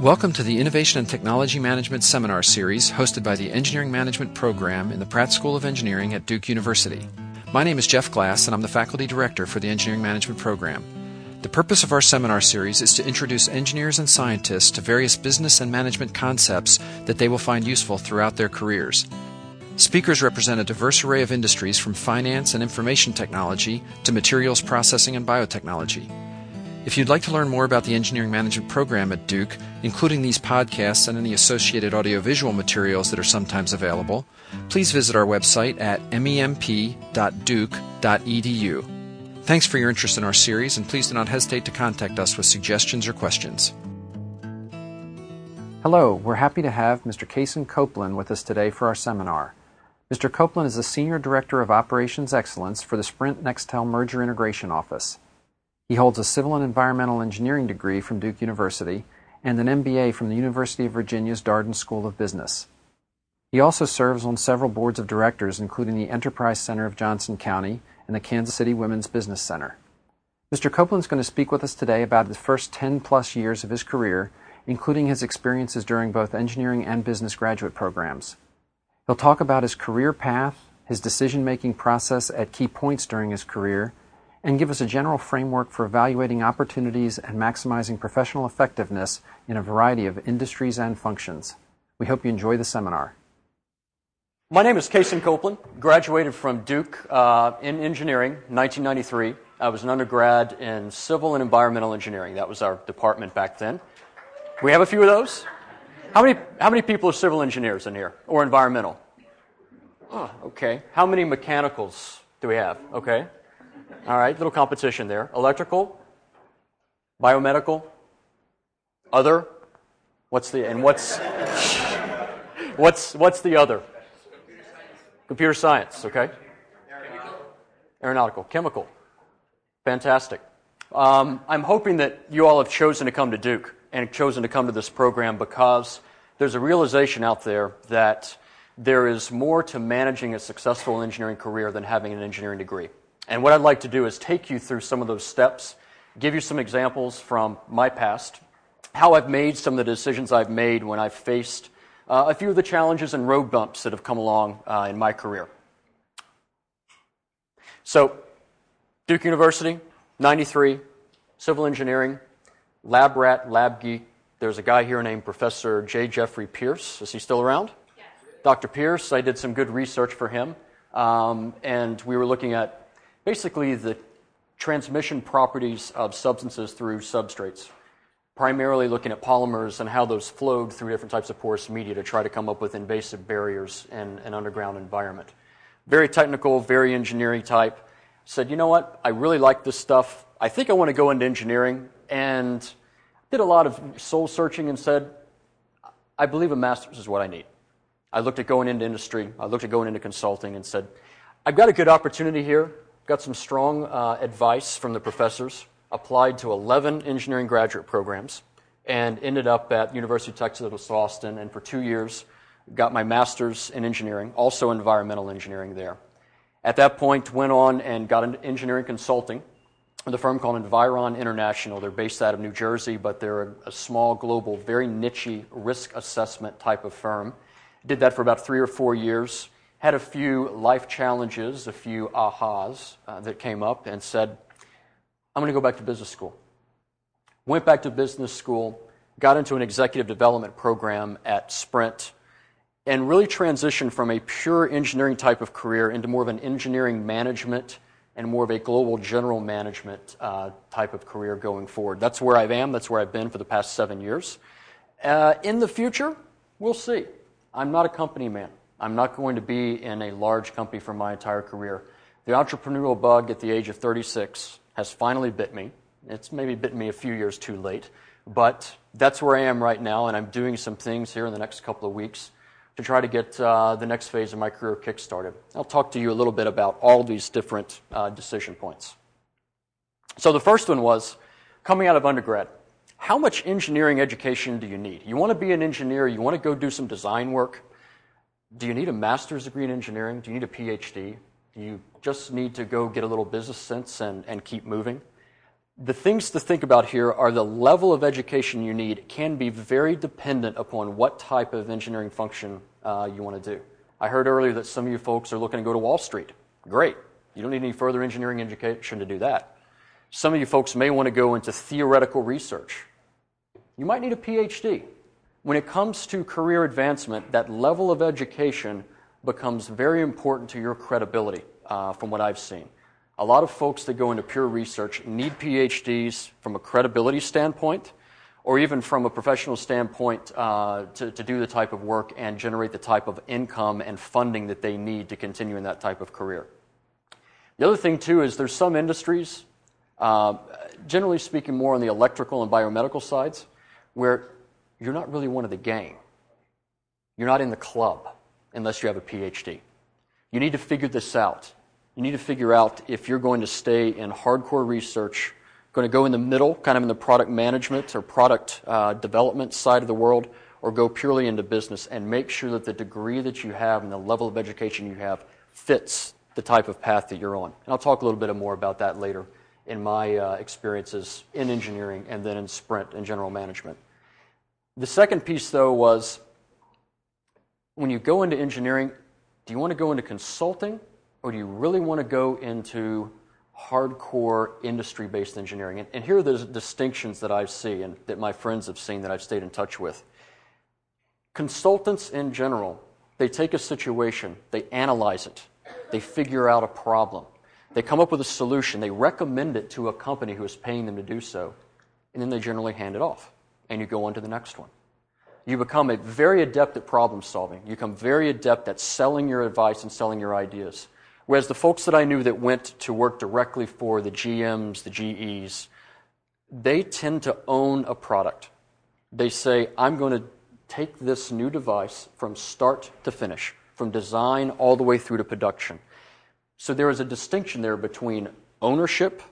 Welcome to the Innovation and Technology Management Seminar Series hosted by the Engineering Management Program in the Pratt School of Engineering at Duke University. My name is Jeff Glass, and I'm the Faculty Director for the Engineering Management Program. The purpose of our seminar series is to introduce engineers and scientists to various business and management concepts that they will find useful throughout their careers. Speakers represent a diverse array of industries from finance and information technology to materials processing and biotechnology. If you'd like to learn more about the engineering management program at Duke, including these podcasts and any associated audiovisual materials that are sometimes available, please visit our website at memp.duke.edu. Thanks for your interest in our series, and please do not hesitate to contact us with suggestions or questions. Hello, we're happy to have Mr. Cason Coplin with us today for our seminar. Mr. Coplin is the Senior Director of Operations Excellence for the Sprint Nextel Merger Integration Office. He holds a Civil and Environmental Engineering degree from Duke University and an MBA from the University of Virginia's Darden School of Business. He also serves on several boards of directors, including the Enterprise Center of Johnson County and the Kansas City Women's Business Center. Mr. Coplin is going to speak with us today about the first 10 plus years of his career, including his experiences during both engineering and business graduate programs. He'll talk about his career path, his decision making process at key points during his career, and give us a general framework for evaluating opportunities and maximizing professional effectiveness in a variety of industries and functions. We hope you enjoy the seminar. My name is Cason Coplin, graduated from Duke uh, in engineering, 1993. I was an undergrad in civil and environmental engineering. That was our department back then. We have a few of those. How many, how many people are civil engineers in here or environmental? Oh, okay. How many mechanicals do we have? Okay. All right, little competition there. Electrical, biomedical, other. What's the and what's what's what's the other? Computer science. Okay. Aeronautical, chemical. Fantastic. Um, I'm hoping that you all have chosen to come to Duke and chosen to come to this program because there's a realization out there that there is more to managing a successful engineering career than having an engineering degree. And what I'd like to do is take you through some of those steps, give you some examples from my past, how I've made some of the decisions I've made when I've faced uh, a few of the challenges and road bumps that have come along uh, in my career. So, Duke University, 93, civil engineering, lab rat, lab geek. There's a guy here named Professor J. Jeffrey Peirce. Is he still around? Yes. Dr. Peirce, I did some good research for him. Um, and we were looking at basically the transmission properties of substances through substrates, primarily looking at polymers and how those flowed through different types of porous media to try to come up with invasive barriers in an underground environment. Very technical, very engineering type. Said, you know what? I really like this stuff. I think I want to go into engineering and did a lot of soul searching and said, I believe a master's is what I need. I looked at going into industry, I looked at going into consulting and said, I've got a good opportunity here, got some strong uh, advice from the professors, applied to 11 engineering graduate programs, and ended up at University of Texas at Austin, and for two years got my master's in engineering, also environmental engineering there. At that point, went on and got into engineering consulting, with a firm called Environ International. They're based out of New Jersey, but they're a small, global, very niche risk assessment type of firm. Did that for about three or four years. Had a few life challenges, a few ahas uh, that came up, and said, I'm going to go back to business school. Went back to business school, got into an executive development program at Sprint, and really transitioned from a pure engineering type of career into more of an engineering management and more of a global general management uh, type of career going forward. That's where I am. That's where I've been for the past seven years. Uh, in the future, we'll see. I'm not a company man. I'm not going to be in a large company for my entire career. The entrepreneurial bug at the age of 36 has finally bit me. It's maybe bitten me a few years too late, but that's where I am right now, and I'm doing some things here in the next couple of weeks to try to get uh, the next phase of my career kickstarted. I'll talk to you a little bit about all these different uh, decision points. So the first one was coming out of undergrad. How much engineering education do you need? You want to be an engineer, you want to go do some design work. Do you need a master's degree in engineering? Do you need a PhD? Do you just need to go get a little business sense and, and keep moving? The things to think about here are the level of education you need can be very dependent upon what type of engineering function uh, you want to do. I heard earlier that some of you folks are looking to go to Wall Street. Great. You don't need any further engineering education to do that. Some of you folks may want to go into theoretical research. You might need a PhD. When it comes to career advancement, that level of education becomes very important to your credibility, uh, from what I've seen. A lot of folks that go into pure research need PhDs from a credibility standpoint, or even from a professional standpoint uh, to, to do the type of work and generate the type of income and funding that they need to continue in that type of career. The other thing, too, is there's some industries, uh, generally speaking, more on the electrical and biomedical sides, where you're not really one of the gang. You're not in the club unless you have a PhD. You need to figure this out. You need to figure out if you're going to stay in hardcore research, going to go in the middle, kind of in the product management or product uh, development side of the world, or go purely into business and make sure that the degree that you have and the level of education you have fits the type of path that you're on. And I'll talk a little bit more about that later in my uh, experiences in engineering and then in Sprint and general management. The second piece, though, was when you go into engineering, do you want to go into consulting or do you really want to go into hardcore industry based engineering? And, and, here are the distinctions that I see and that my friends have seen that I've stayed in touch with. Consultants in general, they take a situation, they analyze it, they figure out a problem, they come up with a solution, they recommend it to a company who is paying them to do so, and then they generally hand it off, and you go on to the next one. You become a very adept at problem solving. You become very adept at selling your advice and selling your ideas. Whereas the folks that I knew that went to work directly for the GMs, the GEs, they tend to own a product. They say, I'm going to take this new device from start to finish, from design all the way through to production. So there is a distinction there between ownership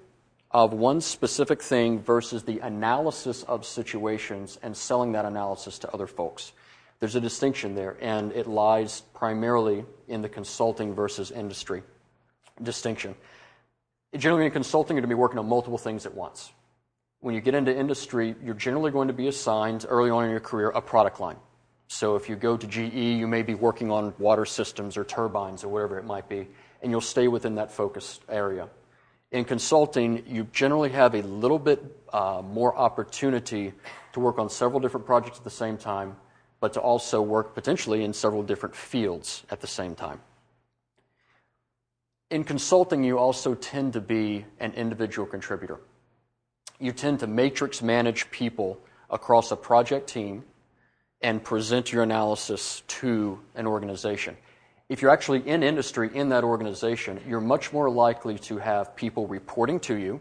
of one specific thing versus the analysis of situations and selling that analysis to other folks. There's a distinction there, and it lies primarily in the consulting versus industry distinction. Generally, in consulting, you're going to be working on multiple things at once. When you get into industry, you're generally going to be assigned early on in your career a product line. So if you go to GE, you may be working on water systems or turbines or whatever it might be, and you'll stay within that focused area. In consulting, you generally have a little bit uh, more opportunity to work on several different projects at the same time, but to also work potentially in several different fields at the same time. In consulting, you also tend to be an individual contributor. You tend to matrix manage people across a project team and present your analysis to an organization. If you're actually in industry in that organization, you're much more likely to have people reporting to you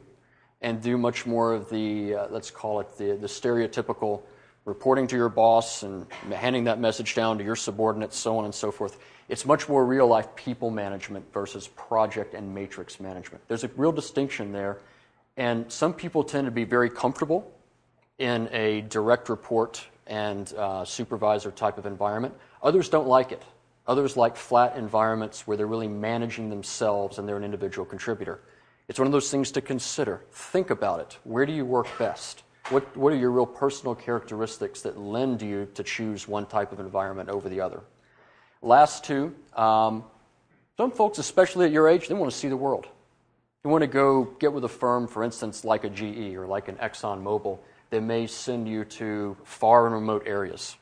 and do much more of the, uh, let's call it the, the stereotypical reporting to your boss and handing that message down to your subordinates, so on and so forth. It's much more real life people management versus project and matrix management. There's a real distinction there, and some people tend to be very comfortable in a direct report and uh, supervisor type of environment. Others don't like it. Others like flat environments where they're really managing themselves and they're an individual contributor. It's one of those things to consider. Think about it. Where do you work best? What, what are your real personal characteristics that lend you to choose one type of environment over the other? Last two, um, some folks, especially at your age, they want to see the world. They want to go get with a firm, for instance, like a GE or like an ExxonMobil, that may send you to far and remote areas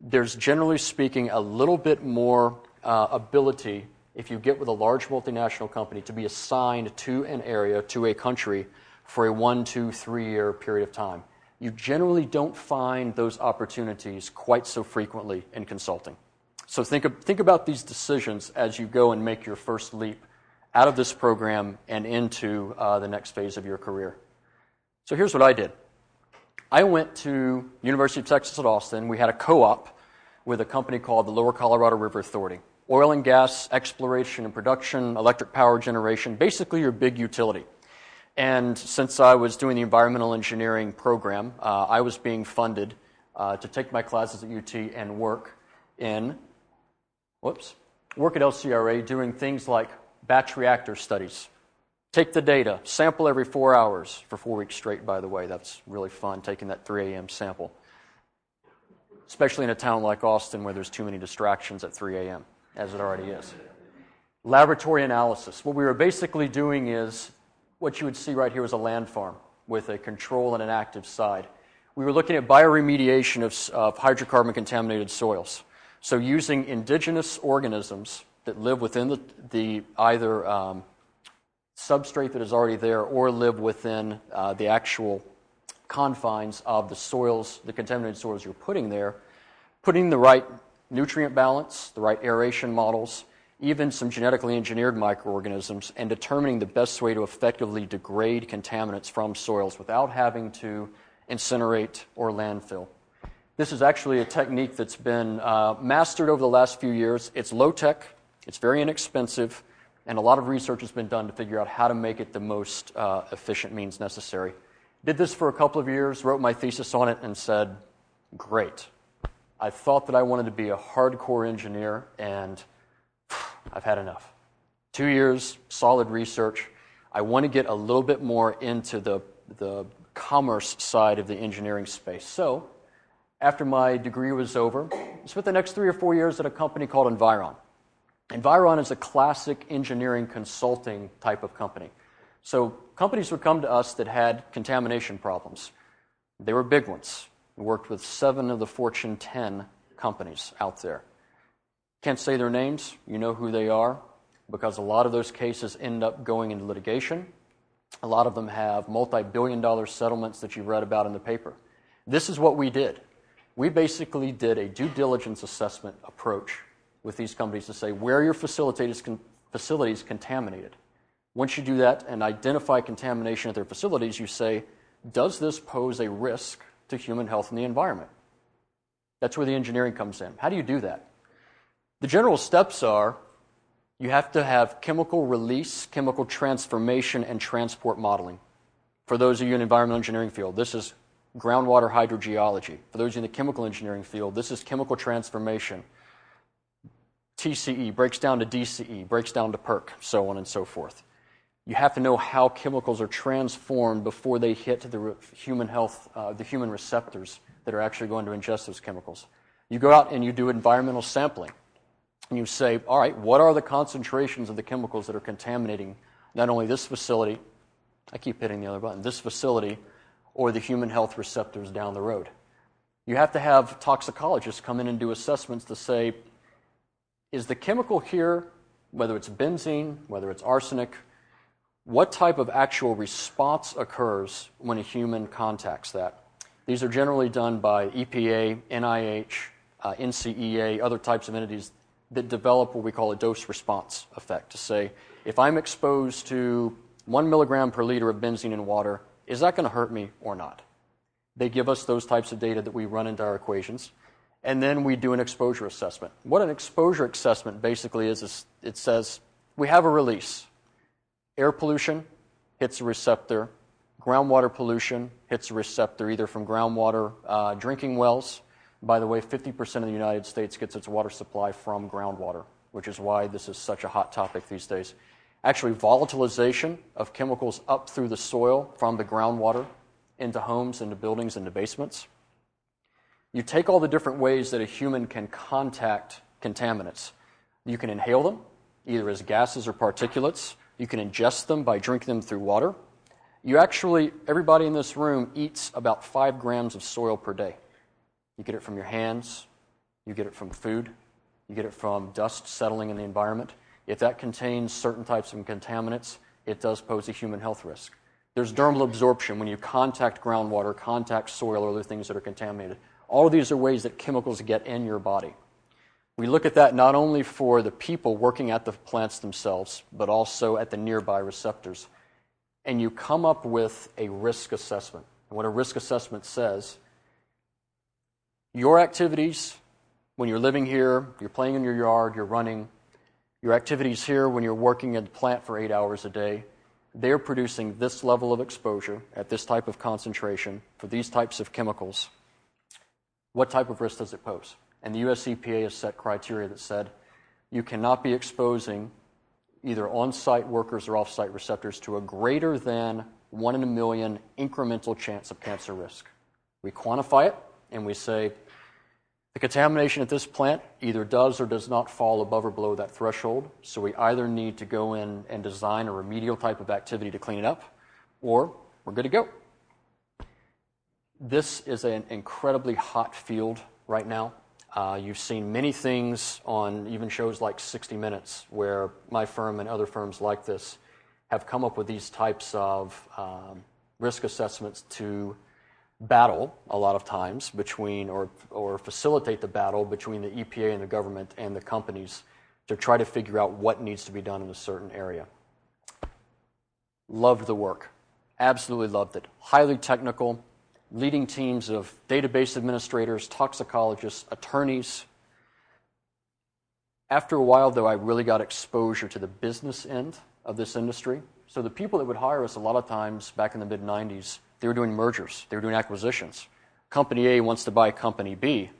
there's generally speaking a little bit more uh, ability if you get with a large multinational company to be assigned to an area, to a country, for a one, two, three year period of time. You generally don't find those opportunities quite so frequently in consulting. So think, of, think about these decisions as you go and make your first leap out of this program and into uh, the next phase of your career. So here's what I did. I went to University of Texas at Austin. We had a co-op with a company called the Lower Colorado River Authority. Oil and gas exploration and production, electric power generation, basically your big utility. And since I was doing the environmental engineering program, uh, I was being funded uh, to take my classes at UT and work in, whoops, work at LCRA doing things like batch reactor studies, Take the data, sample every four hours for four weeks straight, by the way. That's really fun, taking that 3 a.m. sample. Especially in a town like Austin where there's too many distractions at 3 a.m., as it already is. Laboratory analysis. What we were basically doing is what you would see right here is a land farm with a control and an active side. We were looking at bioremediation of, of hydrocarbon contaminated soils. So, using indigenous organisms that live within the, the either um, substrate that is already there or live within uh, the actual confines of the soils, the contaminated soils you're putting there, putting the right nutrient balance, the right aeration models, even some genetically engineered microorganisms, and determining the best way to effectively degrade contaminants from soils without having to incinerate or landfill. This is actually a technique that's been uh, mastered over the last few years. It's low tech, it's very inexpensive, and a lot of research has been done to figure out how to make it the most uh, efficient means necessary. Did this for a couple of years, wrote my thesis on it, and said, Great. I thought that I wanted to be a hardcore engineer, and I've had enough. Two years, solid research. I want to get a little bit more into the, the commerce side of the engineering space. So, after my degree was over, I spent the next three or four years at a company called Environ. Environ is a classic engineering consulting type of company. So, companies would come to us that had contamination problems. They were big ones. We worked with seven of the Fortune 10 companies out there. Can't say their names, you know who they are, because a lot of those cases end up going into litigation. A lot of them have multi billion dollar settlements that you've read about in the paper. This is what we did. We basically did a due diligence assessment approach with these companies to say where your facilities, facilities contaminated. Once you do that and identify contamination at their facilities, you say, does this pose a risk to human health and the environment? That's where the engineering comes in. How do you do that? The general steps are you have to have chemical release, chemical transformation, and transport modeling. For those of you in environmental engineering field, this is groundwater hydrogeology. For those in the chemical engineering field, this is chemical transformation. TCE breaks down to DCE, breaks down to PERC, so on and so forth. You have to know how chemicals are transformed before they hit the human health, uh, the human receptors that are actually going to ingest those chemicals. You go out and you do environmental sampling and you say, all right, what are the concentrations of the chemicals that are contaminating not only this facility, I keep hitting the other button, this facility, or the human health receptors down the road. You have to have toxicologists come in and do assessments to say, is the chemical here, whether it's benzene, whether it's arsenic, what type of actual response occurs when a human contacts that? These are generally done by EPA, NIH, uh, NCEA, other types of entities that develop what we call a dose response effect to say, if I'm exposed to one milligram per liter of benzene in water, is that going to hurt me or not? They give us those types of data that we run into our equations, and then we do an exposure assessment. What an exposure assessment basically is, is it says we have a release. Air pollution hits a receptor, groundwater pollution hits a receptor either from groundwater uh, drinking wells by the way, 50% of the United States gets its water supply from groundwater, which is why this is such a hot topic these days. Actually, volatilization of chemicals up through the soil from the groundwater into homes, into buildings, into basements. You take all the different ways that a human can contact contaminants. You can inhale them, either as gases or particulates. You can ingest them by drinking them through water. You actually, everybody in this room eats about five grams of soil per day. You get it from your hands, you get it from food, you get it from dust settling in the environment. If that contains certain types of contaminants, it does pose a human health risk. There's dermal absorption when you contact groundwater, contact soil, or other things that are contaminated. All of these are ways that chemicals get in your body. We look at that not only for the people working at the plants themselves, but also at the nearby receptors. And you come up with a risk assessment. And what a risk assessment says your activities when you're living here, you're playing in your yard, you're running, your activities here when you're working at the plant for eight hours a day, they're producing this level of exposure at this type of concentration for these types of chemicals. What type of risk does it pose? And the US EPA has set criteria that said you cannot be exposing either on site workers or off site receptors, to a greater than one in a million incremental chance of cancer risk. We quantify it and we say the contamination at this plant either does or does not fall above or below that threshold. So we either need to go in and design a remedial type of activity to clean it up, or we're good to go. This is an incredibly hot field right now. Uh, you've seen many things on even shows like 60 Minutes, where my firm and other firms like this have come up with these types of um, risk assessments to battle a lot of times between or, or facilitate the battle between the EPA and the government and the companies to try to figure out what needs to be done in a certain area. Loved the work. Absolutely loved it. Highly technical, leading teams of database administrators, toxicologists, attorneys. After a while, though, I really got exposure to the business end of this industry. So the people that would hire us a lot of times back in the mid 90s they were doing mergers, they were doing acquisitions. Company A wants to buy Company B.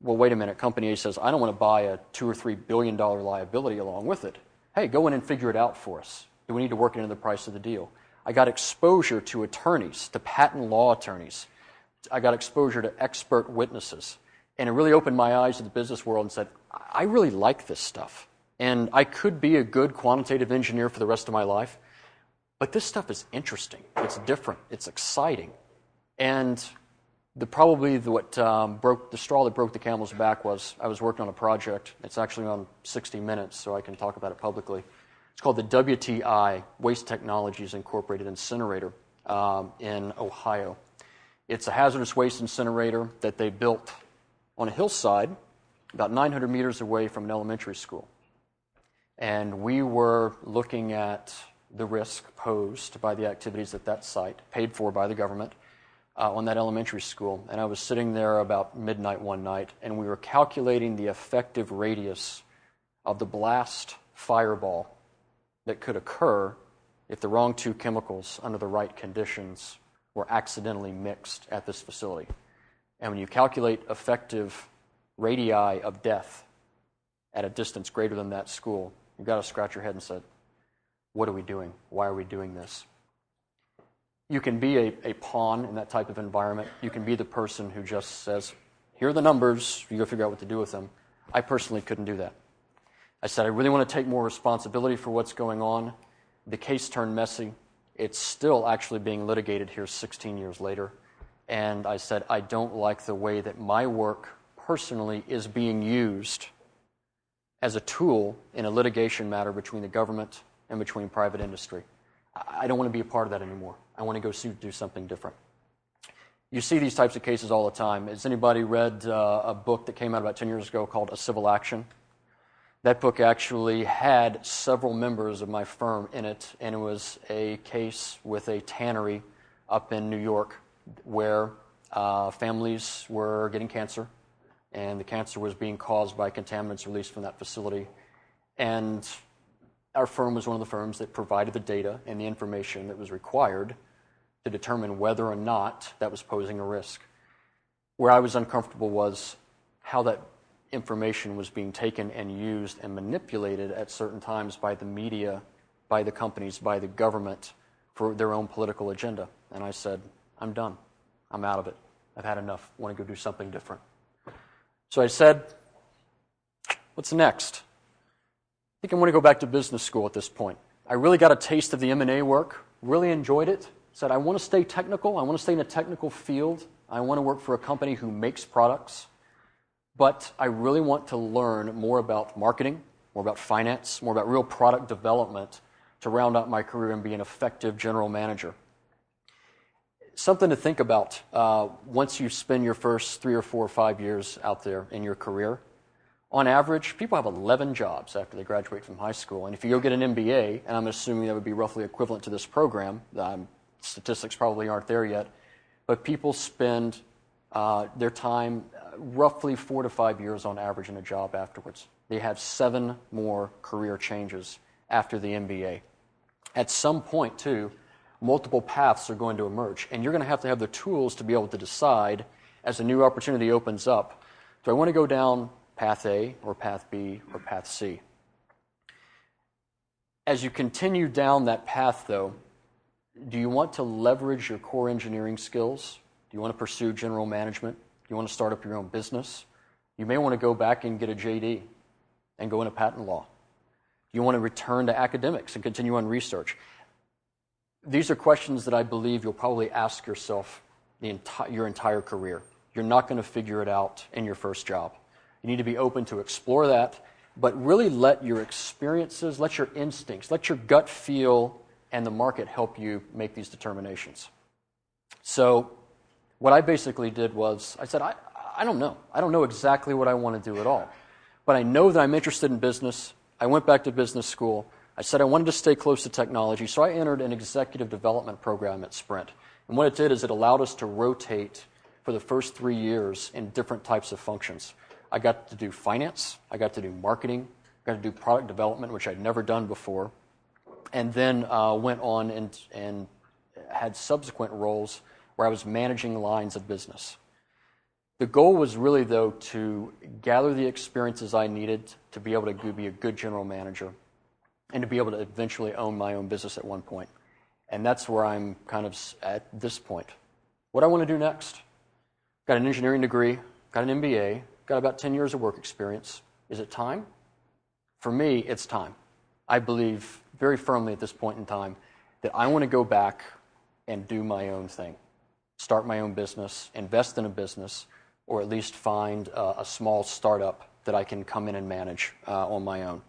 Well, wait a minute. Company A says, I don't want to buy a two or three billion dollar liability along with it. Hey, go in and figure it out for us. Do we need to work into the price of the deal? I got exposure to attorneys, to patent law attorneys. I got exposure to expert witnesses. And it really opened my eyes to the business world and said, I really like this stuff. And I could be a good quantitative engineer for the rest of my life. But this stuff is interesting. It's different. It's exciting. And the, probably the, what um, broke the straw that broke the camel's back was I was working on a project. It's actually on 60 Minutes, so I can talk about it publicly. It's called the WTI Waste Technologies Incorporated Incinerator um, in Ohio. It's a hazardous waste incinerator that they built on a hillside about 900 meters away from an elementary school. And we were looking at the risk posed by the activities at that site, paid for by the government, uh, on that elementary school. And I was sitting there about midnight one night, and we were calculating the effective radius of the blast fireball that could occur if the wrong two chemicals under the right conditions were accidentally mixed at this facility. And when you calculate effective radii of death at a distance greater than that school, you've got to scratch your head and say, what are we doing? Why are we doing this? You can be a, a pawn in that type of environment. You can be the person who just says, here are the numbers, you go figure out what to do with them. I personally couldn't do that. I said, I really want to take more responsibility for what's going on. The case turned messy. It's still actually being litigated here 16 years later. And I said, I don't like the way that my work personally is being used as a tool in a litigation matter between the government and between private industry. I don't want to be a part of that anymore. I want to go do something different. You see these types of cases all the time. Has anybody read uh, a book that came out about 10 years ago called A Civil Action? That book actually had several members of my firm in it, and it was a case with a tannery up in New York where uh, families were getting cancer, and the cancer was being caused by contaminants released from that facility. And our firm was one of the firms that provided the data and the information that was required to determine whether or not that was posing a risk. Where I was uncomfortable was how that information was being taken and used and manipulated at certain times by the media, by the companies, by the government for their own political agenda. And I said, I'm done. I'm out of it. I've had enough. I want to go do something different. So I said, What's next? I think I want to go back to business school at this point. I really got a taste of the M&A work, really enjoyed it. Said I want to stay technical. I want to stay in a technical field. I want to work for a company who makes products. But I really want to learn more about marketing, more about finance, more about real product development to round out my career and be an effective general manager. Something to think about uh, once you spend your first three or four or five years out there in your career on average, people have 11 jobs after they graduate from high school. And if you go get an MBA, and I'm assuming that would be roughly equivalent to this program, um, statistics probably aren't there yet, but people spend uh, their time roughly four to five years on average in a job afterwards. They have seven more career changes after the MBA. At some point, too, multiple paths are going to emerge, and you're going to have to have the tools to be able to decide as a new opportunity opens up do I want to go down path A or path B or path C. As you continue down that path, though, do you want to leverage your core engineering skills? Do you want to pursue general management? You want to start up your own business? You may want to go back and get a JD and go into patent law. You want to return to academics and continue on research? These are questions that I believe you'll probably ask yourself enti- your entire career. You're not going to figure it out in your first job. You need to be open to explore that, but really let your experiences, let your instincts, let your gut feel and the market help you make these determinations. So, what I basically did was I said, I, I don't know. I don't know exactly what I want to do at all. But I know that I'm interested in business. I went back to business school. I said I wanted to stay close to technology, so I entered an executive development program at Sprint. And what it did is it allowed us to rotate for the first three years in different types of functions. I got to do finance, I got to do marketing, I got to do product development, which I'd never done before, and then uh, went on and, and had subsequent roles where I was managing lines of business. The goal was really, though, to gather the experiences I needed to be able to be a good general manager and to be able to eventually own my own business at one point. And that's where I'm kind of at this point. What I want to do next? Got an engineering degree, got an MBA, got about 10 years of work experience. Is it time? For me, it's time. I believe very firmly at this point in time that I want to go back and do my own thing. Start my own business, invest in a business, or at least find a, a small startup that I can come in and manage uh, on my own.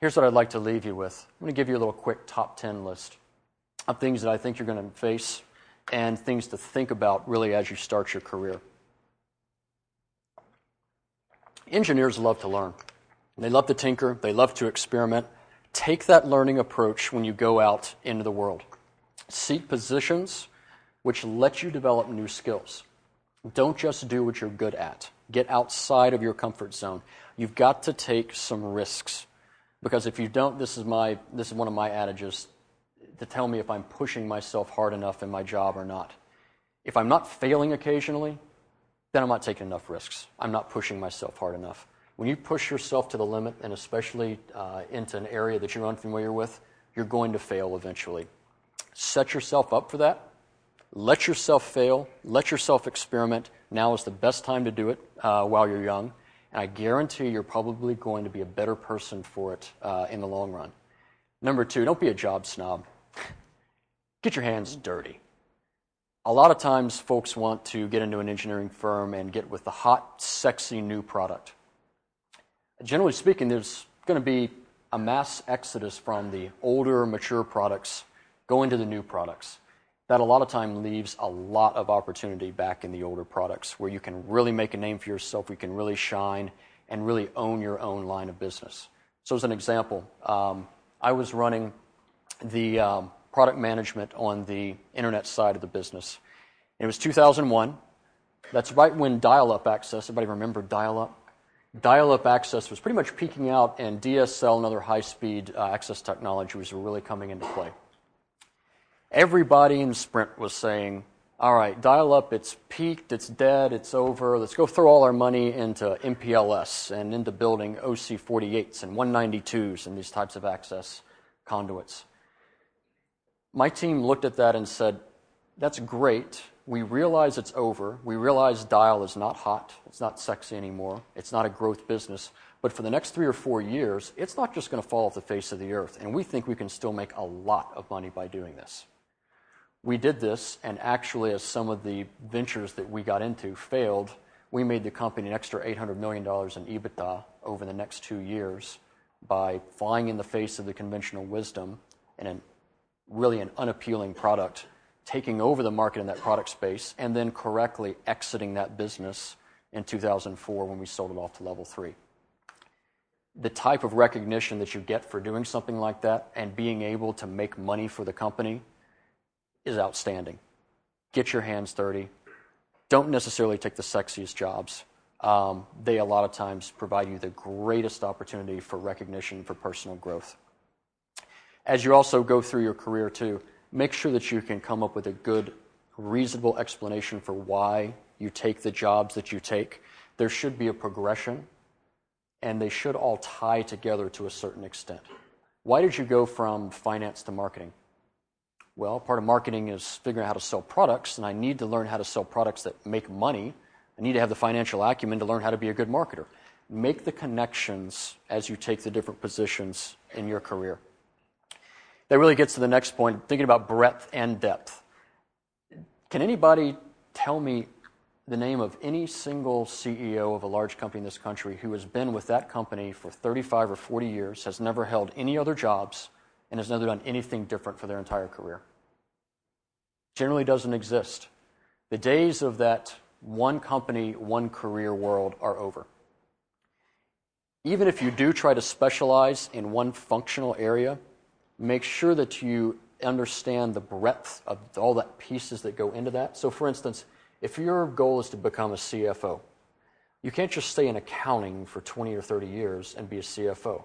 Here's what I'd like to leave you with. I'm going to give you a little quick top 10 list of things that I think you're going to face and things to think about really as you start your career. Engineers love to learn. They love to tinker, they love to experiment. Take that learning approach when you go out into the world. Seek positions which let you develop new skills. Don't just do what you're good at. Get outside of your comfort zone. You've got to take some risks. Because if you don't, this is, my, this is one of my adages to tell me if I'm pushing myself hard enough in my job or not. If I'm not failing occasionally, then I'm not taking enough risks. I'm not pushing myself hard enough. When you push yourself to the limit, and especially uh, into an area that you're unfamiliar with, you're going to fail eventually. Set yourself up for that. Let yourself fail. Let yourself experiment. Now is the best time to do it uh, while you're young. And I guarantee you're probably going to be a better person for it uh, in the long run. Number two, don't be a job snob. Get your hands dirty. A lot of times, folks want to get into an engineering firm and get with the hot, sexy new product. Generally speaking, there's going to be a mass exodus from the older, mature products going into the new products that a lot of time leaves a lot of opportunity back in the older products where you can really make a name for yourself, you can really shine, and really own your own line of business. So, as an example, um, I was running the um, product management on the internet side of the business. It was 2001. That's right when dial up access, everybody remember dial up? Dial up access was pretty much peaking out, and DSL and other high speed uh, access technologies were really coming into play. Everybody in Sprint was saying, all right, dial up, it's peaked, it's dead, it's over. Let's go throw all our money into MPLS and into building OC48s and 192s and these types of access conduits. My team looked at that and said, that's great. We realize it's over. We realize dial is not hot. It's not sexy anymore. It's not a growth business. But for the next three or four years, it's not just going to fall off the face of the earth. And we think we can still make a lot of money by doing this we did this, and actually, as some of the ventures that we got into failed, we made the company an extra $800 million in EBITDA over the next two years by flying in the face of the conventional wisdom and an, really an unappealing product, taking over the market in that product space, and then correctly exiting that business in 2004 when we sold it off to level three. The type of recognition that you get for doing something like that and being able to make money for the company is outstanding. Get your hands dirty. Don't necessarily take the sexiest jobs. Um, they a lot of times provide you the greatest opportunity for recognition for personal growth. As you also go through your career too, make sure that you can come up with a good, reasonable explanation for why you take the jobs that you take. There should be a progression and they should all tie together to a certain extent. Why did you go from finance to marketing? Well, part of marketing is figuring out how to sell products, and I need to learn how to sell products that make money. I need to have the financial acumen to learn how to be a good marketer. Make the connections as you take the different positions in your career. That really gets to the next point, thinking about breadth and depth. Can anybody tell me the name of any single CEO of a large company in this country who has been with that company for 35 or 40 years, has never held any other jobs, and has never done anything different for their entire career? Generally doesn't exist. The days of that one company, one career world are over. Even if you do try to specialize in one functional area, make sure that you understand the breadth of all the pieces that go into that. So, for instance, if your goal is to become a CFO, you can't just stay in accounting for 20 or 30 years and be a CFO.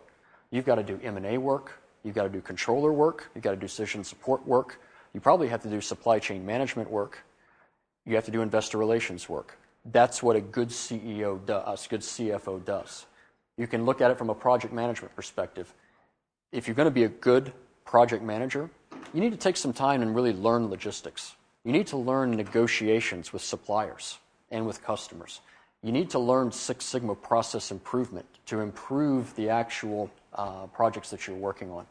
You've got to do M&A work, you've got to do controller work, you've got to do decision support work, you probably have to do supply chain management work, you have to do investor relations work. That's what a good CEO does, a good CFO does. You can look at it from a project management perspective. If you're going to be a good project manager, you need to take some time and really learn logistics. You need to learn negotiations with suppliers and with customers. You need to learn Six Sigma process improvement to improve the actual uh, projects that you're working on.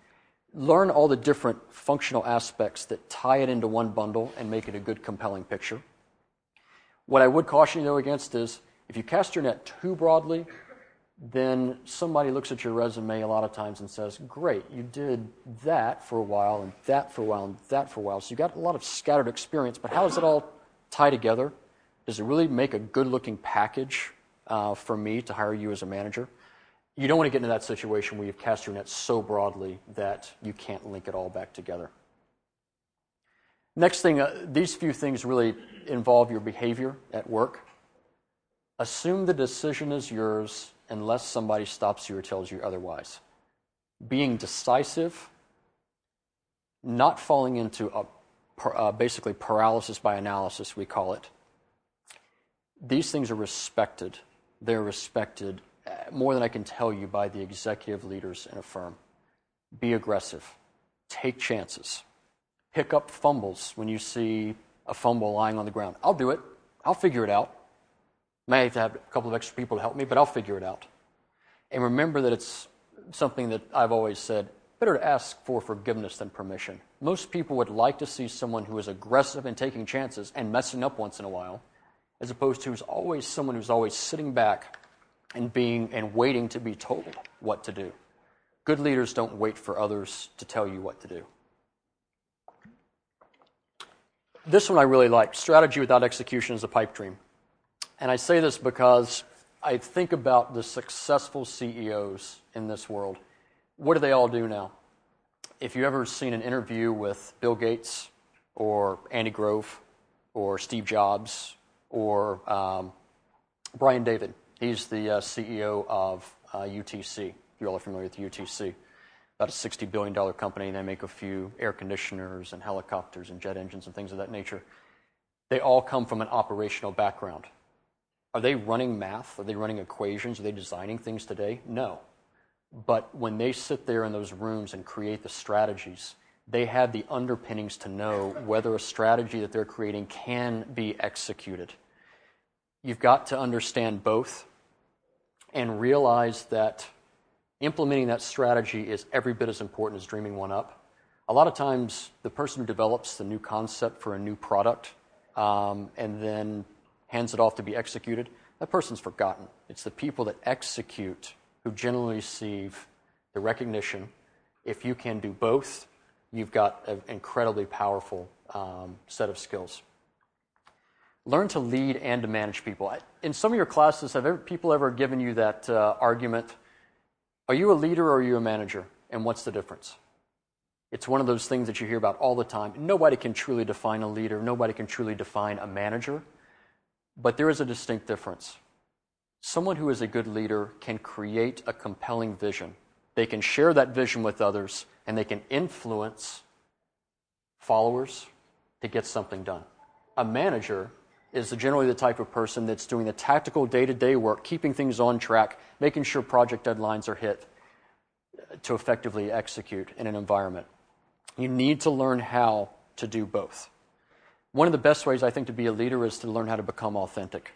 Learn all the different functional aspects that tie it into one bundle and make it a good, compelling picture. What I would caution you, though, against is if you cast your net too broadly, then somebody looks at your resume a lot of times and says, Great, you did that for a while, and that for a while, and that for a while. So you got a lot of scattered experience, but how does it all tie together? Does it really make a good looking package uh, for me to hire you as a manager? You don't want to get into that situation where you've cast your net so broadly that you can't link it all back together. Next thing, uh, these few things really involve your behavior at work. Assume the decision is yours unless somebody stops you or tells you otherwise. Being decisive, not falling into a, uh, basically paralysis by analysis, we call it. These things are respected. They're respected more than I can tell you by the executive leaders in a firm. Be aggressive. Take chances. Pick up fumbles when you see a fumble lying on the ground. I'll do it. I'll figure it out. May have to have a couple of extra people to help me, but I'll figure it out. And remember that it's something that I've always said better to ask for forgiveness than permission. Most people would like to see someone who is aggressive and taking chances and messing up once in a while, as opposed to who's always someone who's always sitting back and being and waiting to be told what to do. Good leaders don't wait for others to tell you what to do. This one I really like. Strategy without execution is a pipe dream. And I say this because I think about the successful CEOs in this world. What do they all do now? If you've ever seen an interview with Bill Gates or Andy Grove or Steve Jobs or um, Brian David, he's the uh, CEO of uh, UTC. If you all are familiar with UTC, about a $60 billion company. They make a few air conditioners and helicopters and jet engines and things of that nature. They all come from an operational background. Are they running math? Are they running equations? Are they designing things today? No. But when they sit there in those rooms and create the strategies, they have the underpinnings to know whether a strategy that they're creating can be executed. You've got to understand both and realize that implementing that strategy is every bit as important as dreaming one up. A lot of times, the person who develops the new concept for a new product um, and then hands it off to be executed, that person's forgotten. It's the people that execute who generally receive the recognition. If you can do both, you've got an incredibly powerful um, set of skills. Learn to lead and to manage people. In some of your classes, have people ever given you that uh, argument? Are you a leader or are you a manager? And what's the difference? It's one of those things that you hear about all the time. Nobody can truly define a leader, nobody can truly define a manager. But there is a distinct difference. Someone who is a good leader can create a compelling vision. They can share that vision with others, and they can influence followers to get something done. A manager is generally the type of person that's doing the tactical day to day work, keeping things on track, making sure project deadlines are hit to effectively execute in an environment. You need to learn how to do both. One of the best ways, I think, to be a leader is to learn how to become authentic.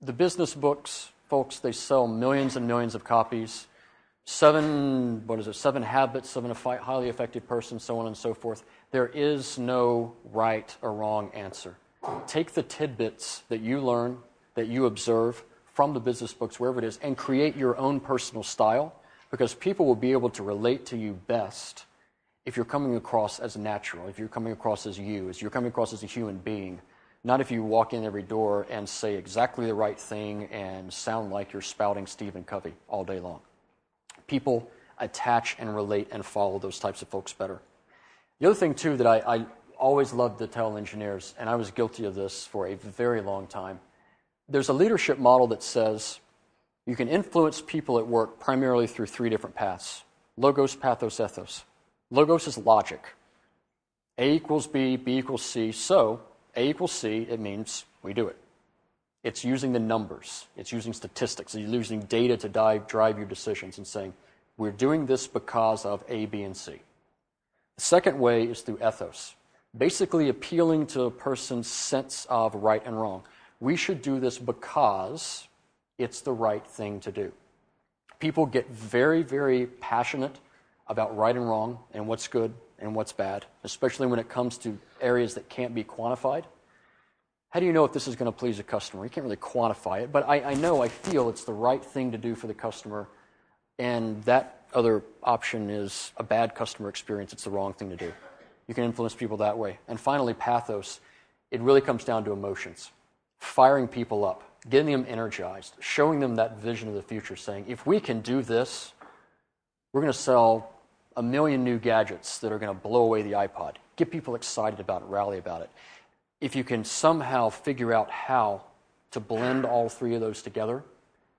The business books, folks, they sell millions and millions of copies. Seven, what is it, seven habits of a highly effective person, so on and so forth. There is no right or wrong answer. Take the tidbits that you learn, that you observe from the business books, wherever it is, and create your own personal style because people will be able to relate to you best if you're coming across as natural, if you're coming across as you, as you're coming across as a human being, not if you walk in every door and say exactly the right thing and sound like you're spouting Stephen Covey all day long. People attach and relate and follow those types of folks better. The other thing, too, that I, I always loved to tell engineers, and I was guilty of this for a very long time, there's a leadership model that says you can influence people at work primarily through three different paths logos, pathos, ethos. Logos is logic. A equals B, B equals C. So, A equals C, it means we do it. It's using the numbers, it's using statistics, it's using data to dive, drive your decisions and saying, we're doing this because of A, B, and C. The second way is through ethos, basically appealing to a person's sense of right and wrong. We should do this because it's the right thing to do. People get very, very passionate about right and wrong and what's good and what's bad, especially when it comes to areas that can't be quantified. How do you know if this is going to please a customer? You can't really quantify it, but I, I know, I feel it's the right thing to do for the customer, and that other option is a bad customer experience. It's the wrong thing to do. You can influence people that way. And finally, pathos. It really comes down to emotions. Firing people up, getting them energized, showing them that vision of the future, saying, if we can do this, we're going to sell a million new gadgets that are going to blow away the iPod. Get people excited about it, rally about it. If you can somehow figure out how to blend all three of those together,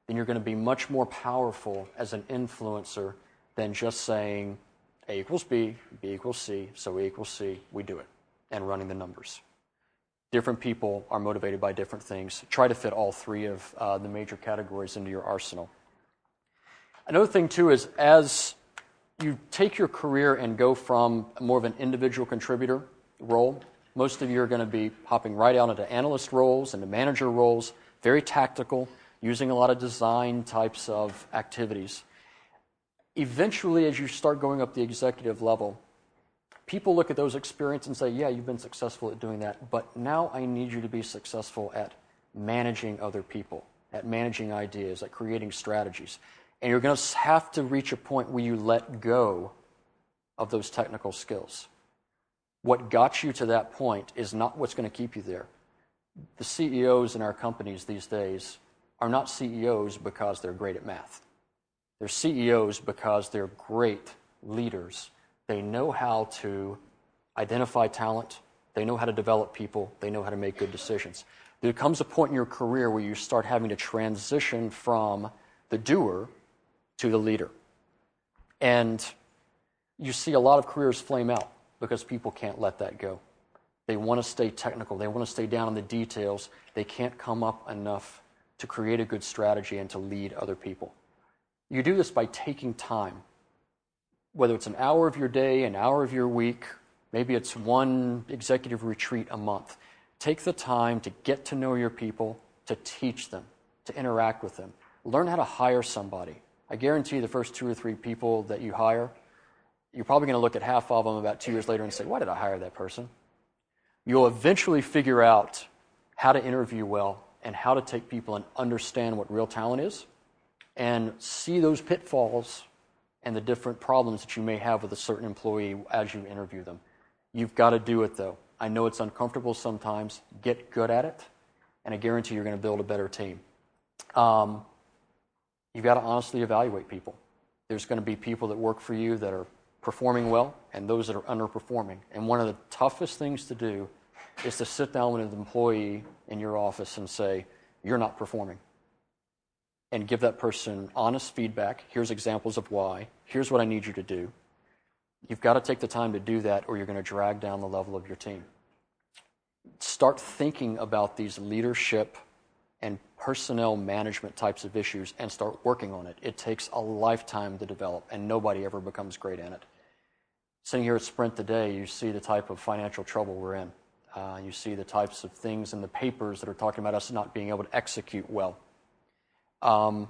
then you're going to be much more powerful as an influencer than just saying A equals B, B equals C, so A equals C, we do it, and running the numbers. Different people are motivated by different things. Try to fit all three of uh, the major categories into your arsenal. Another thing, too, is as you take your career and go from more of an individual contributor role, most of you are going to be hopping right out into analyst roles, into manager roles, very tactical, using a lot of design types of activities. Eventually, as you start going up the executive level, people look at those experiences and say, Yeah, you've been successful at doing that, but now I need you to be successful at managing other people, at managing ideas, at creating strategies. And you're going to have to reach a point where you let go of those technical skills. What got you to that point is not what's going to keep you there. The CEOs in our companies these days are not CEOs because they're great at math. They're CEOs because they're great leaders. They know how to identify talent, they know how to develop people, they know how to make good decisions. There comes a point in your career where you start having to transition from the doer to the leader. And you see a lot of careers flame out because people can't let that go. They want to stay technical, they want to stay down in the details. They can't come up enough to create a good strategy and to lead other people. You do this by taking time, whether it's an hour of your day, an hour of your week, maybe it's one executive retreat a month. Take the time to get to know your people, to teach them, to interact with them. Learn how to hire somebody. I guarantee the first two or three people that you hire, you're probably going to look at half of them about two years later and say, Why did I hire that person? You'll eventually figure out how to interview well and how to take people and understand what real talent is and see those pitfalls and the different problems that you may have with a certain employee as you interview them. You've got to do it though. I know it's uncomfortable sometimes. Get good at it, and I guarantee you're going to build a better team. Um, You've got to honestly evaluate people. There's going to be people that work for you that are performing well and those that are underperforming. And one of the toughest things to do is to sit down with an employee in your office and say, You're not performing. And give that person honest feedback. Here's examples of why. Here's what I need you to do. You've got to take the time to do that, or you're going to drag down the level of your team. start thinking about these leadership and personnel management types of issues and start working on it. It takes a lifetime to develop, and nobody ever becomes great at it. Sitting here at Sprint today, you see the type of financial trouble we're in. Uh, you see the types of things in the papers that are talking about us not being able to execute well. Um,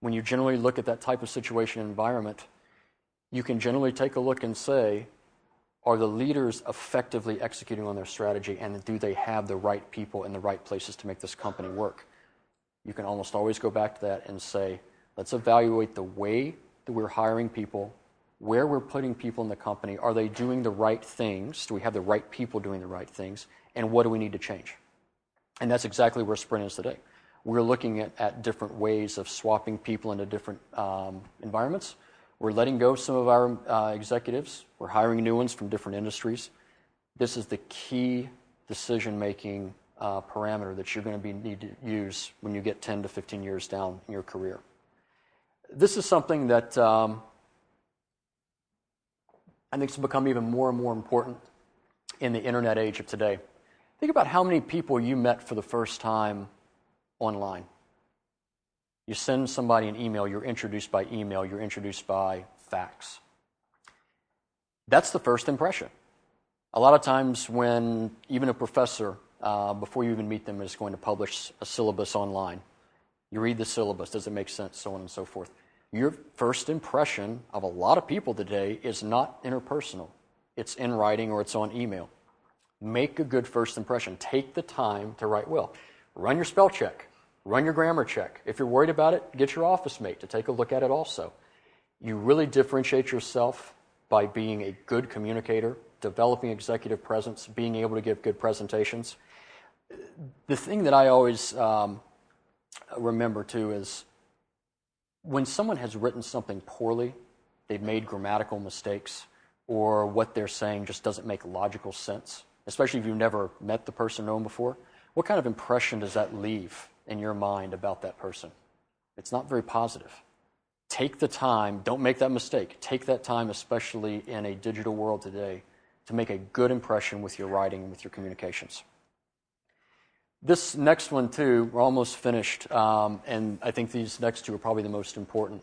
when you generally look at that type of situation and environment, you can generally take a look and say, are the leaders effectively executing on their strategy and do they have the right people in the right places to make this company work? You can almost always go back to that and say, let's evaluate the way that we're hiring people, where we're putting people in the company. Are they doing the right things? Do we have the right people doing the right things? And what do we need to change? And that's exactly where Sprint is today. We're looking at, different ways of swapping people into different um, environments we're letting go some of our uh, executives. We're hiring new ones from different industries. This is the key decision making uh, parameter that you're going to need to use when you get 10 to 15 years down in your career. This is something that um, I think has become even more and more important in the internet age of today. Think about how many people you met for the first time online. You send somebody an email, you're introduced by email, you're introduced by fax. That's the first impression. A lot of times, when even a professor, uh, before you even meet them, is going to publish a syllabus online, you read the syllabus, does it make sense, so on and so forth. Your first impression of a lot of people today is not interpersonal, it's in writing or it's on email. Make a good first impression. Take the time to write well. Run your spell check. Run your grammar check. If you're worried about it, get your office mate to take a look at it also. You really differentiate yourself by being a good communicator, developing executive presence, being able to give good presentations. The thing that I always um, remember too is when someone has written something poorly, they've made grammatical mistakes, or what they're saying just doesn't make logical sense, especially if you've never met the person, known before, what kind of impression does that leave in your mind about that person. It's not very positive. Take the time, don't make that mistake. Take that time, especially in a digital world today, to make a good impression with your writing and with your communications. This next one, too, we're almost finished, um, and I think these next two are probably the most important.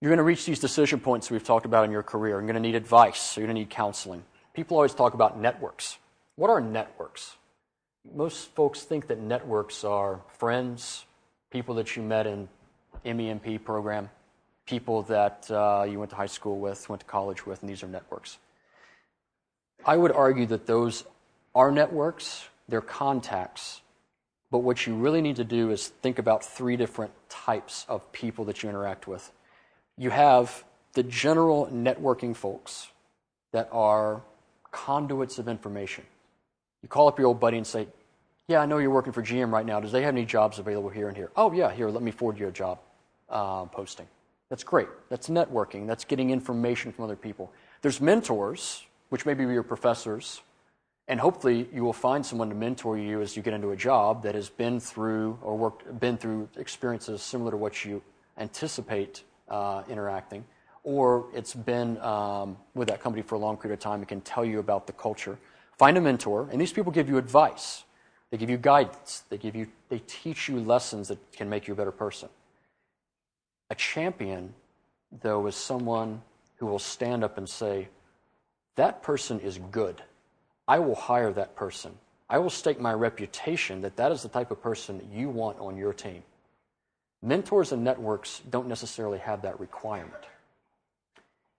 You're going to reach these decision points we've talked about in your career. You're going to need advice, so you're going to need counseling. People always talk about networks. What are networks? Most folks think that networks are friends, people that you met in MEMP program, people that uh, you went to high school with, went to college with, and these are networks. I would argue that those are networks, they're contacts, but what you really need to do is think about three different types of people that you interact with. You have the general networking folks that are conduits of information. You call up your old buddy and say, Yeah, I know you're working for GM right now. Does they have any jobs available here and here? Oh, yeah, here, let me forward you a job uh, posting. That's great. That's networking. That's getting information from other people. There's mentors, which may be your professors, and hopefully you will find someone to mentor you as you get into a job that has been through or worked, been through experiences similar to what you anticipate uh, interacting, or it's been um, with that company for a long period of time and can tell you about the culture. Find a mentor, and these people give you advice. They give you guidance. They give you they teach you lessons that can make you a better person. A champion, though, is someone who will stand up and say, That person is good. I will hire that person. I will stake my reputation that that is the type of person that you want on your team. Mentors and networks don't necessarily have that requirement.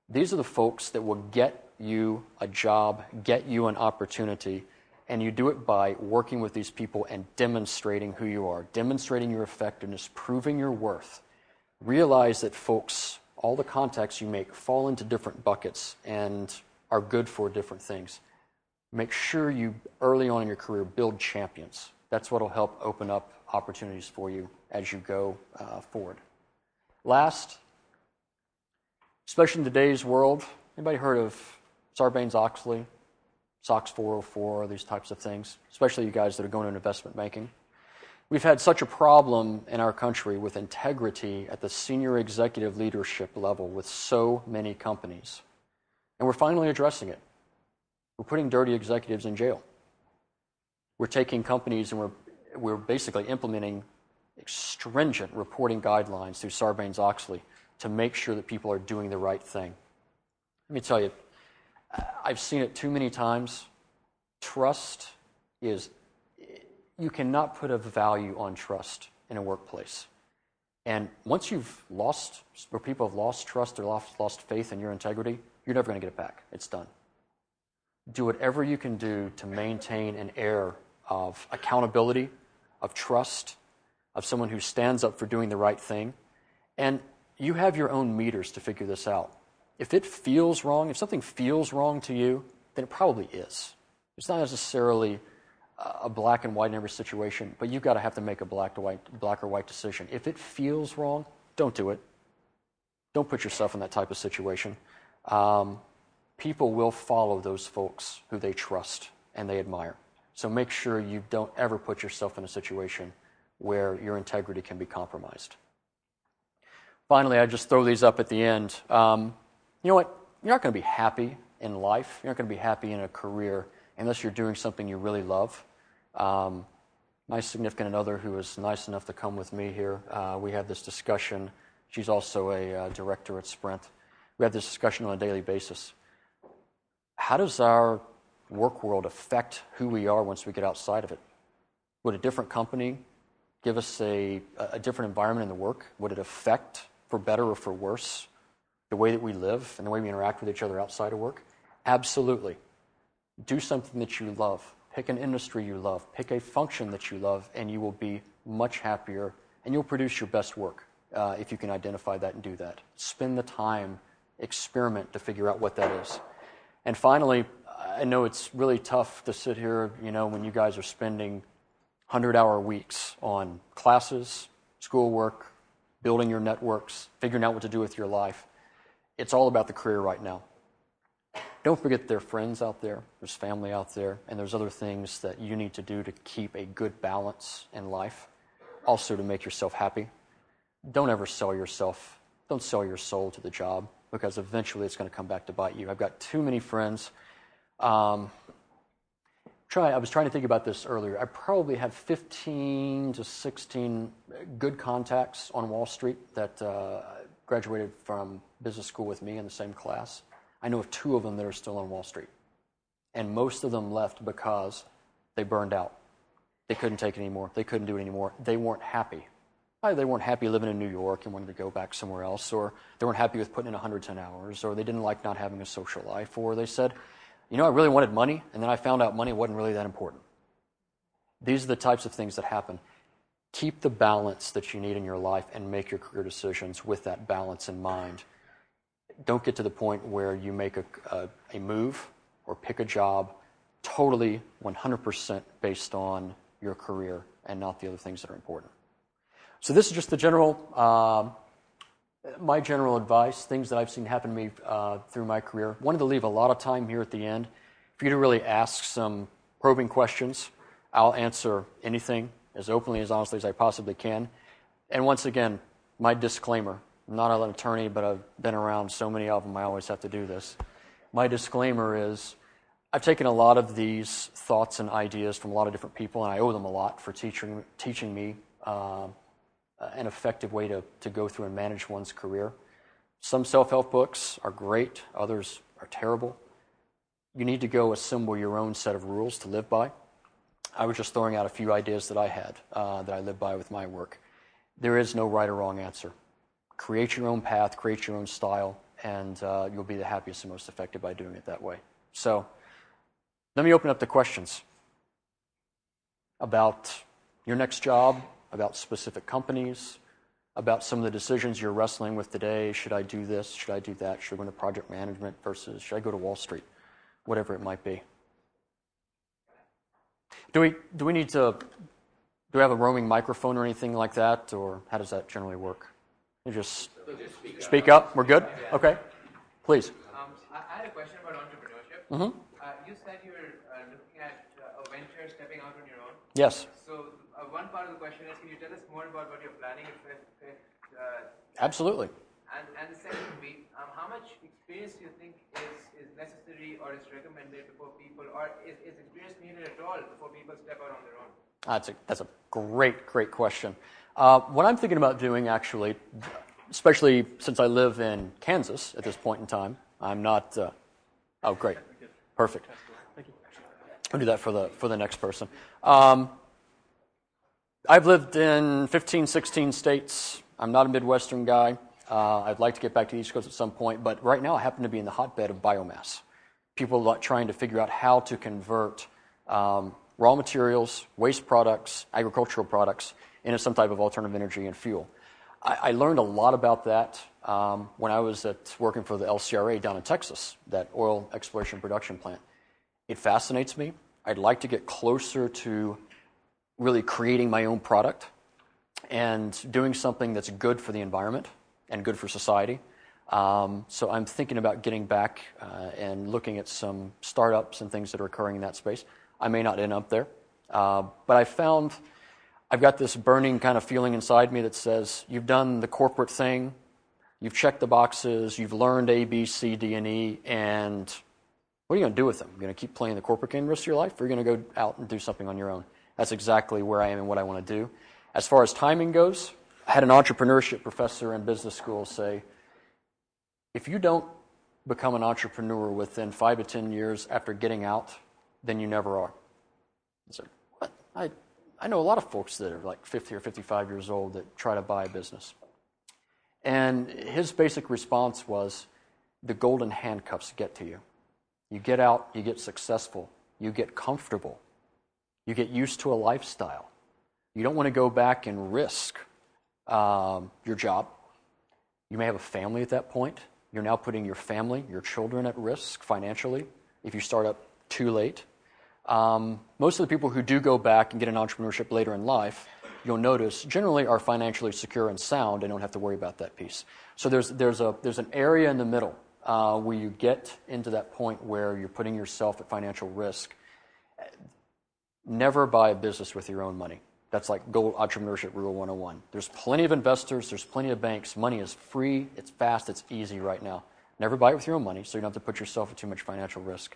These are the folks that will get you a job, get you an opportunity, and you do it by working with these people and demonstrating who you are, demonstrating your effectiveness, proving your worth. Realize that folks, all the contacts you make fall into different buckets and are good for different things. Make sure you, early on in your career, build champions. That's what will help open up opportunities for you as you go uh, forward. Last, especially in today's world, anybody heard of Sarbanes Oxley, SOX 404, these types of things, especially you guys that are going into investment banking. We've had such a problem in our country with integrity at the senior executive leadership level with so many companies. And we're finally addressing it. We're putting dirty executives in jail. We're taking companies and we're, we're basically implementing stringent reporting guidelines through Sarbanes Oxley to make sure that people are doing the right thing. Let me tell you, I've seen it too many times. Trust is, you cannot put a value on trust in a workplace. And once you've lost, or people have lost trust or lost, lost faith in your integrity, you're never going to get it back. It's done. Do whatever you can do to maintain an air of accountability, of trust, of someone who stands up for doing the right thing. And you have your own meters to figure this out. If it feels wrong, if something feels wrong to you, then it probably is. It's not necessarily a black and white in every situation, but you've got to have to make a black to white, black or white decision. If it feels wrong, don't do it. Don't put yourself in that type of situation. Um, people will follow those folks who they trust and they admire. So make sure you don't ever put yourself in a situation where your integrity can be compromised. Finally, I just throw these up at the end. Um, you know what? You're not going to be happy in life. You're not going to be happy in a career unless you're doing something you really love. Um, my significant other, who was nice enough to come with me here, uh, we had this discussion. She's also a uh, director at Sprint. We had this discussion on a daily basis. How does our work world affect who we are once we get outside of it? Would a different company give us a, a different environment in the work? Would it affect, for better or for worse, the way that we live and the way we interact with each other outside of work? Absolutely. Do something that you love. Pick an industry you love. Pick a function that you love, and you will be much happier and you'll produce your best work uh, if you can identify that and do that. Spend the time, experiment to figure out what that is. And finally, I know it's really tough to sit here, you know, when you guys are spending 100 hour weeks on classes, schoolwork, building your networks, figuring out what to do with your life. It's all about the career right now. Don't forget there are friends out there, there's family out there, and there's other things that you need to do to keep a good balance in life, also to make yourself happy. Don't ever sell yourself, don't sell your soul to the job because eventually it's going to come back to bite you. I've got too many friends. Um, try, I was trying to think about this earlier. I probably have 15 to 16 good contacts on Wall Street that uh, graduated from business school with me in the same class. I know of two of them that are still on Wall Street. And most of them left because they burned out. They couldn't take it anymore. They couldn't do it anymore. They weren't happy. Either they weren't happy living in New York and wanted to go back somewhere else, or they weren't happy with putting in 110 hours, or they didn't like not having a social life, or they said, you know, I really wanted money, and then I found out money wasn't really that important. These are the types of things that happen. Keep the balance that you need in your life and make your career decisions with that balance in mind don't get to the point where you make a, a, a move or pick a job totally 100% based on your career and not the other things that are important. So this is just the general, uh, my general advice, things that I've seen happen to me uh, through my career. Wanted to leave a lot of time here at the end for you to really ask some probing questions. I'll answer anything as openly, as honestly as I possibly can. And once again, my disclaimer I'm not an attorney, but I've been around so many of them, I always have to do this. My disclaimer is I've taken a lot of these thoughts and ideas from a lot of different people, and I owe them a lot for teaching, teaching me uh, an effective way to, to go through and manage one's career. Some self help books are great, others are terrible. You need to go assemble your own set of rules to live by. I was just throwing out a few ideas that I had uh, that I live by with my work. There is no right or wrong answer create your own path, create your own style, and uh, you'll be the happiest and most effective by doing it that way. So, let me open up the questions about your next job, about specific companies, about some of the decisions you're wrestling with today. Should I do this? Should I do that? Should I go into project management versus should I go to Wall Street? Whatever it might be. Do we, do we need to do we have a roaming microphone or anything like that, or how does that generally work? You just, just speak, speak up. up. We're good? Yeah. Okay. Please. Um, I had a question about entrepreneurship. Mm-hmm. Uh, you said you were uh, looking at uh, a venture stepping out on your own. Yes. So, uh, one part of the question is can you tell us more about what you're planning? If, if, if uh, Absolutely. And, and the second would be um, how much experience do you think is, is necessary or is recommended before people, or is, is experience needed at all before people step out on their own? That's a, that's a great, great question. Uh, what I'm thinking about doing, actually, especially since I live in Kansas at this point in time, I'm not. Uh, oh, great, perfect. I'll do that for the for the next person. Um, I've lived in 15, 16 states. I'm not a Midwestern guy. Uh, I'd like to get back to the East Coast at some point, but right now I happen to be in the hotbed of biomass. People are trying to figure out how to convert um, raw materials, waste products, agricultural products into some type of alternative energy and fuel. I, I learned a lot about that um, when I was at, working for the LCRA down in Texas, that oil exploration production plant. It fascinates me. I'd like to get closer to really creating my own product and doing something that's good for the environment and good for society. Um, so I'm thinking about getting back uh, and looking at some startups and things that are occurring in that space. I may not end up there. Uh, but I found I've got this burning kind of feeling inside me that says, you've done the corporate thing, you've checked the boxes, you've learned A, B, C, D, and E, and what are you going to do with them? You're going to keep playing the corporate game the rest of your life, or you're going to go out and do something on your own? That's exactly where I am and what I want to do. As far as timing goes, I had an entrepreneurship professor in business school say, if you don't become an entrepreneur within five to ten years after getting out, then you never are. I said, What? I, I know a lot of folks that are like 50 or 55 years old that try to buy a business. And his basic response was the golden handcuffs get to you. You get out, you get successful, you get comfortable, you get used to a lifestyle. You don't want to go back and risk um, your job. You may have a family at that point. You're now putting your family, your children at risk financially if you start up too late. Um, most of the people who do go back and get an entrepreneurship later in life, you'll notice, generally are financially secure and sound and don't have to worry about that piece. So there's, there's, a, there's an area in the middle uh, where you get into that point where you're putting yourself at financial risk. Never buy a business with your own money. That's like Gold Entrepreneurship Rule 101. There's plenty of investors, there's plenty of banks. Money is free, it's fast, it's easy right now. Never buy it with your own money so you don't have to put yourself at too much financial risk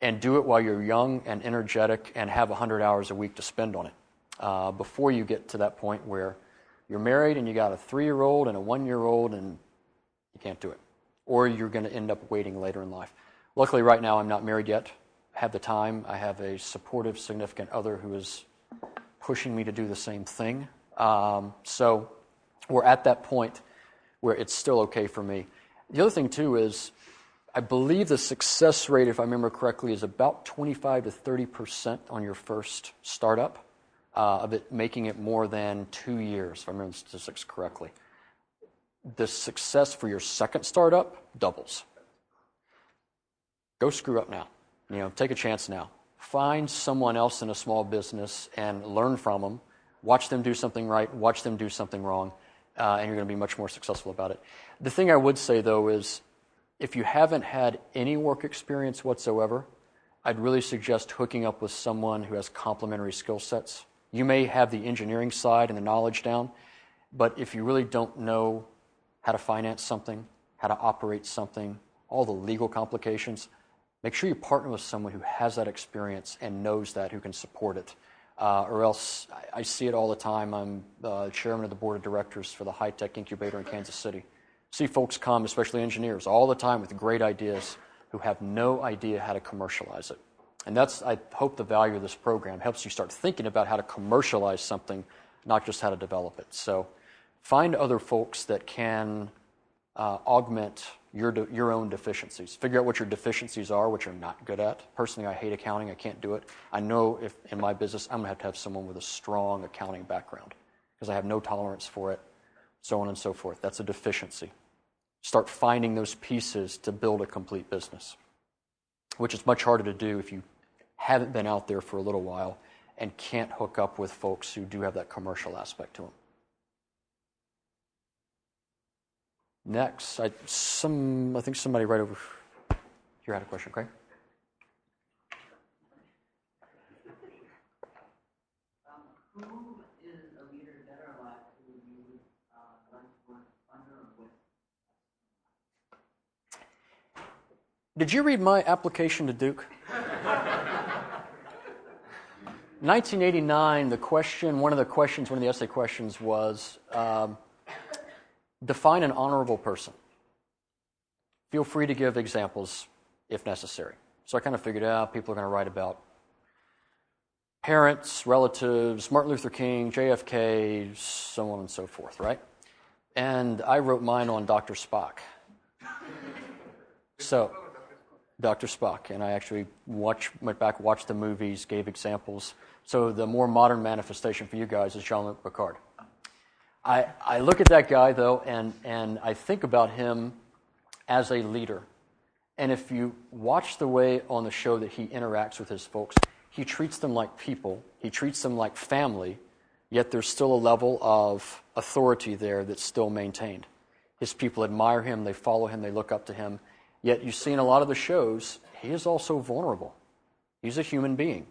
and do it while you're young and energetic and have 100 hours a week to spend on it uh, before you get to that point where you're married and you got a three year old and a one year old and you can't do it. Or you're going to end up waiting later in life. Luckily, right now, I'm not married yet. I have the time. I have a supportive, significant other who is pushing me to do the same thing. Um, so we're at that point where it's still okay for me. The other thing, too, is I believe the success rate, if I remember correctly, is about 25 to 30 percent on your first startup, uh, of it making it more than two years, if I remember the statistics correctly. The success for your second startup doubles. Go screw up now. You know, take a chance now. Find someone else in a small business and learn from them. Watch them do something right. Watch them do something wrong, uh, and you're going to be much more successful about it. The thing I would say though is if you haven't had any work experience whatsoever, I'd really suggest hooking up with someone who has complementary skill sets. You may have the engineering side and the knowledge down, but if you really don't know how to finance something, how to operate something, all the legal complications, make sure you partner with someone who has that experience and knows that, who can support it. Uh, or else, I, I, see it all the time. I'm uh, chairman of the board of directors for the high tech incubator in Kansas City see folks come, especially engineers, all the time with great ideas who have no idea how to commercialize it. And that's, I hope, the value of this program helps you start thinking about how to commercialize something, not just how to develop it. So find other folks that can uh, augment your, de- your own deficiencies. Figure out what your deficiencies are, which you're not good at. Personally, I hate accounting. I can't do it. I know if in my business, I'm going to have to have someone with a strong accounting background because I have no tolerance for it, so on and so forth. That's a deficiency start finding those pieces to build a complete business, which is much harder to do if you haven't been out there for a little while and can't hook up with folks who do have that commercial aspect to them. Next, I, some, I think somebody right over here had a question, Craig? Did you read my application to Duke? 1989, the question, one of the questions, one of the essay questions was um, define an honorable person. Feel free to give examples if necessary. So I kind of figured out people are going to write about parents, relatives, Martin Luther King, JFK, so on and so forth, right? And I wrote mine on Dr. Spock. So, Dr. Spock, and I actually watch, went back, watched the movies, gave examples. So the more modern manifestation for you guys is Jean-Luc Picard. I, I look at that guy though, and, and I think about him as a leader. And if you watch the way on the show that he interacts with his folks, he treats them like people, he treats them like family, yet there's still a level of authority there that's still maintained. His people admire him, they follow him, they look up to him. Yet you see in a lot of the shows, he is also vulnerable. He's a human being.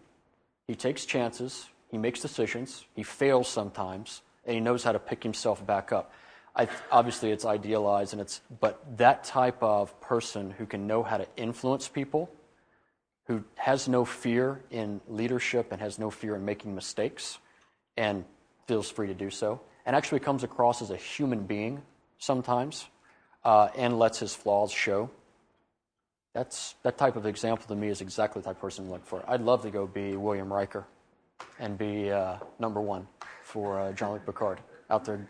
He takes chances, he makes decisions, he fails sometimes, and he knows how to pick himself back up. I, obviously, it's idealized, and it's but that type of person who can know how to influence people, who has no fear in leadership and has no fear in making mistakes, and feels free to do so, and actually comes across as a human being sometimes, uh, and lets his flaws show. That's that type of example to me is exactly the type of person I look for. I'd love to go be William Riker, and be uh, number one for uh, Jean-Luc Picard out there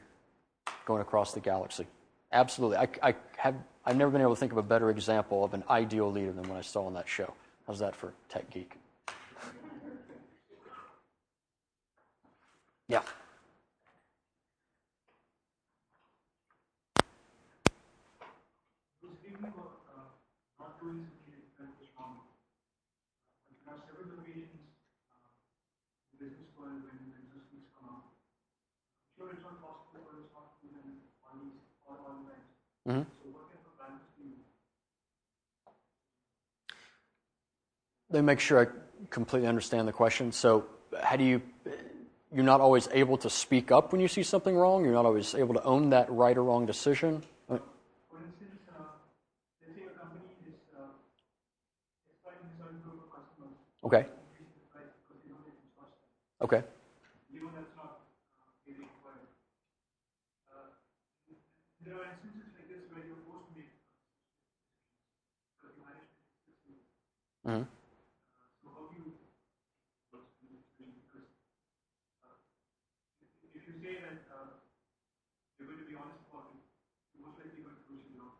going across the galaxy. Absolutely, I, I have I've never been able to think of a better example of an ideal leader than what I saw on that show. How's that for Tech Geek? Yeah. Let me make sure I completely understand the question. So, how do you? You're not always able to speak up when you see something wrong. You're not always able to own that right or wrong decision. Okay. instance, uh, let's say a company is uh, exploiting a certain group of customers. Okay. Okay. Mm-hmm. So how do you because uh, if you say that uh, you're going to be honest about it, you're most likely going to push it wrong.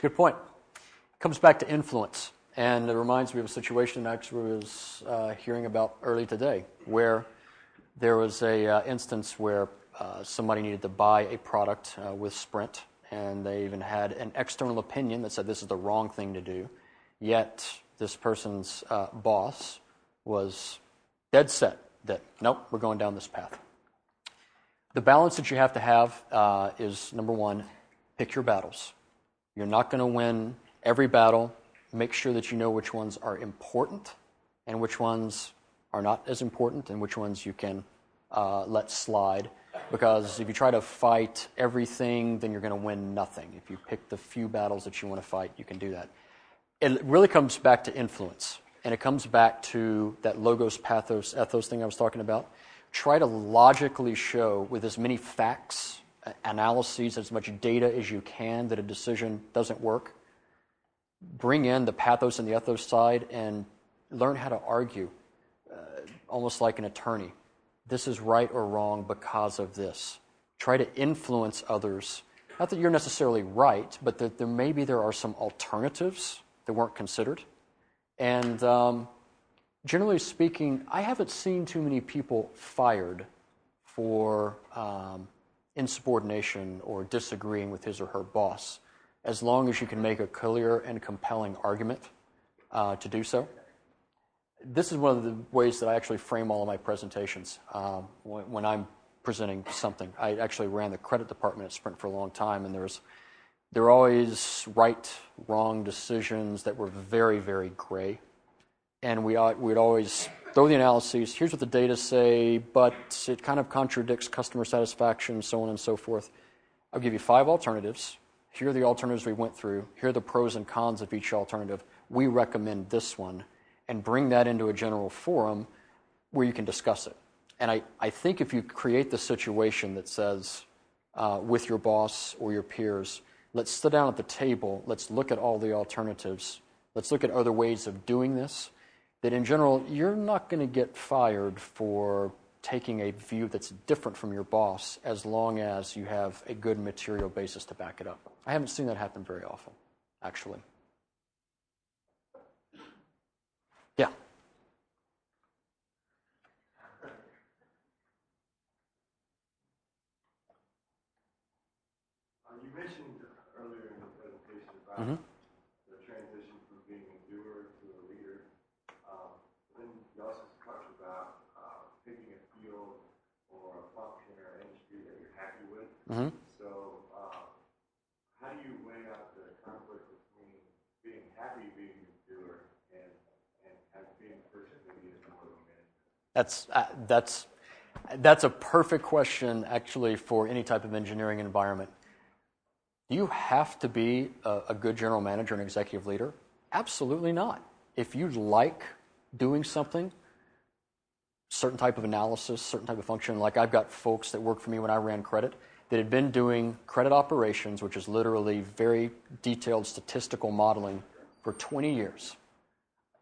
It's a good point. It comes back to influence. And it reminds me of a situation I actually was uh, hearing about early today, where there was a uh, instance where uh, somebody needed to buy a product uh, with Sprint, and they even had an external opinion that said this is the wrong thing to do. Yet this person's uh, boss was dead set that, nope, we're going down this path. The balance that you have to have uh, is number one, pick your battles. You're not going to win every battle. Make sure that you know which ones are important and which ones are not as important and which ones you can uh, let slide. Because if you try to fight everything, then you're going to win nothing. If you pick the few battles that you want to fight, you can do that it really comes back to influence. And it comes back to that logos, pathos, ethos thing I was talking about. Try to logically show with as many facts, analyses, as much data as you can that a decision doesn't work. Bring in the pathos and the ethos side and learn how to argue, uh, almost like an attorney. This is right or wrong because of this. Try to influence others. Not that you're necessarily right, but that there maybe there are some alternatives that weren't considered. And um, generally speaking, I haven't seen too many people fired for um, insubordination or disagreeing with his or her boss, as long as you can make a clear and compelling argument uh, to do so. This is one of the ways that I actually frame all of my presentations um, when, when I'm presenting something. I actually ran the credit department at Sprint for a long time, and there was there were always right, wrong decisions that were very, very gray. And we we'd always throw the analyses. Here's what the data say, but it kind of contradicts customer satisfaction, so on and so forth. I'll give you five alternatives. Here are the alternatives we went through. Here are the pros and cons of each alternative. We recommend this one, and bring that into a general forum where you can discuss it. And I, I think if you create the situation that says, uh, with your boss or your peers, let's sit down at the table, let's look at all the alternatives, let's look at other ways of doing this, that in general, you're not going to get fired for taking a view that's different from your boss as long as you have a good material basis to back it up. I haven't seen that happen very often, actually. Yeah. Uh, you mentioned earlier in the presentation about Mhm. the transition from being a doer to a leader. Um, then you also talked about uh, picking a field or a function or an industry that you're Mhm. So, uh, how do you weigh out the conflict between being happy being a doer and and having being a person that you need to manage? That's, uh, that's, that's a perfect question, actually, for any type of engineering environment. Do you have to be a, a good general manager and executive leader? Absolutely not. If you like doing something, certain type of analysis, certain type of function, like I've got folks that work for me when I ran credit that had been doing credit operations, which is literally very detailed statistical modeling, for 20 years.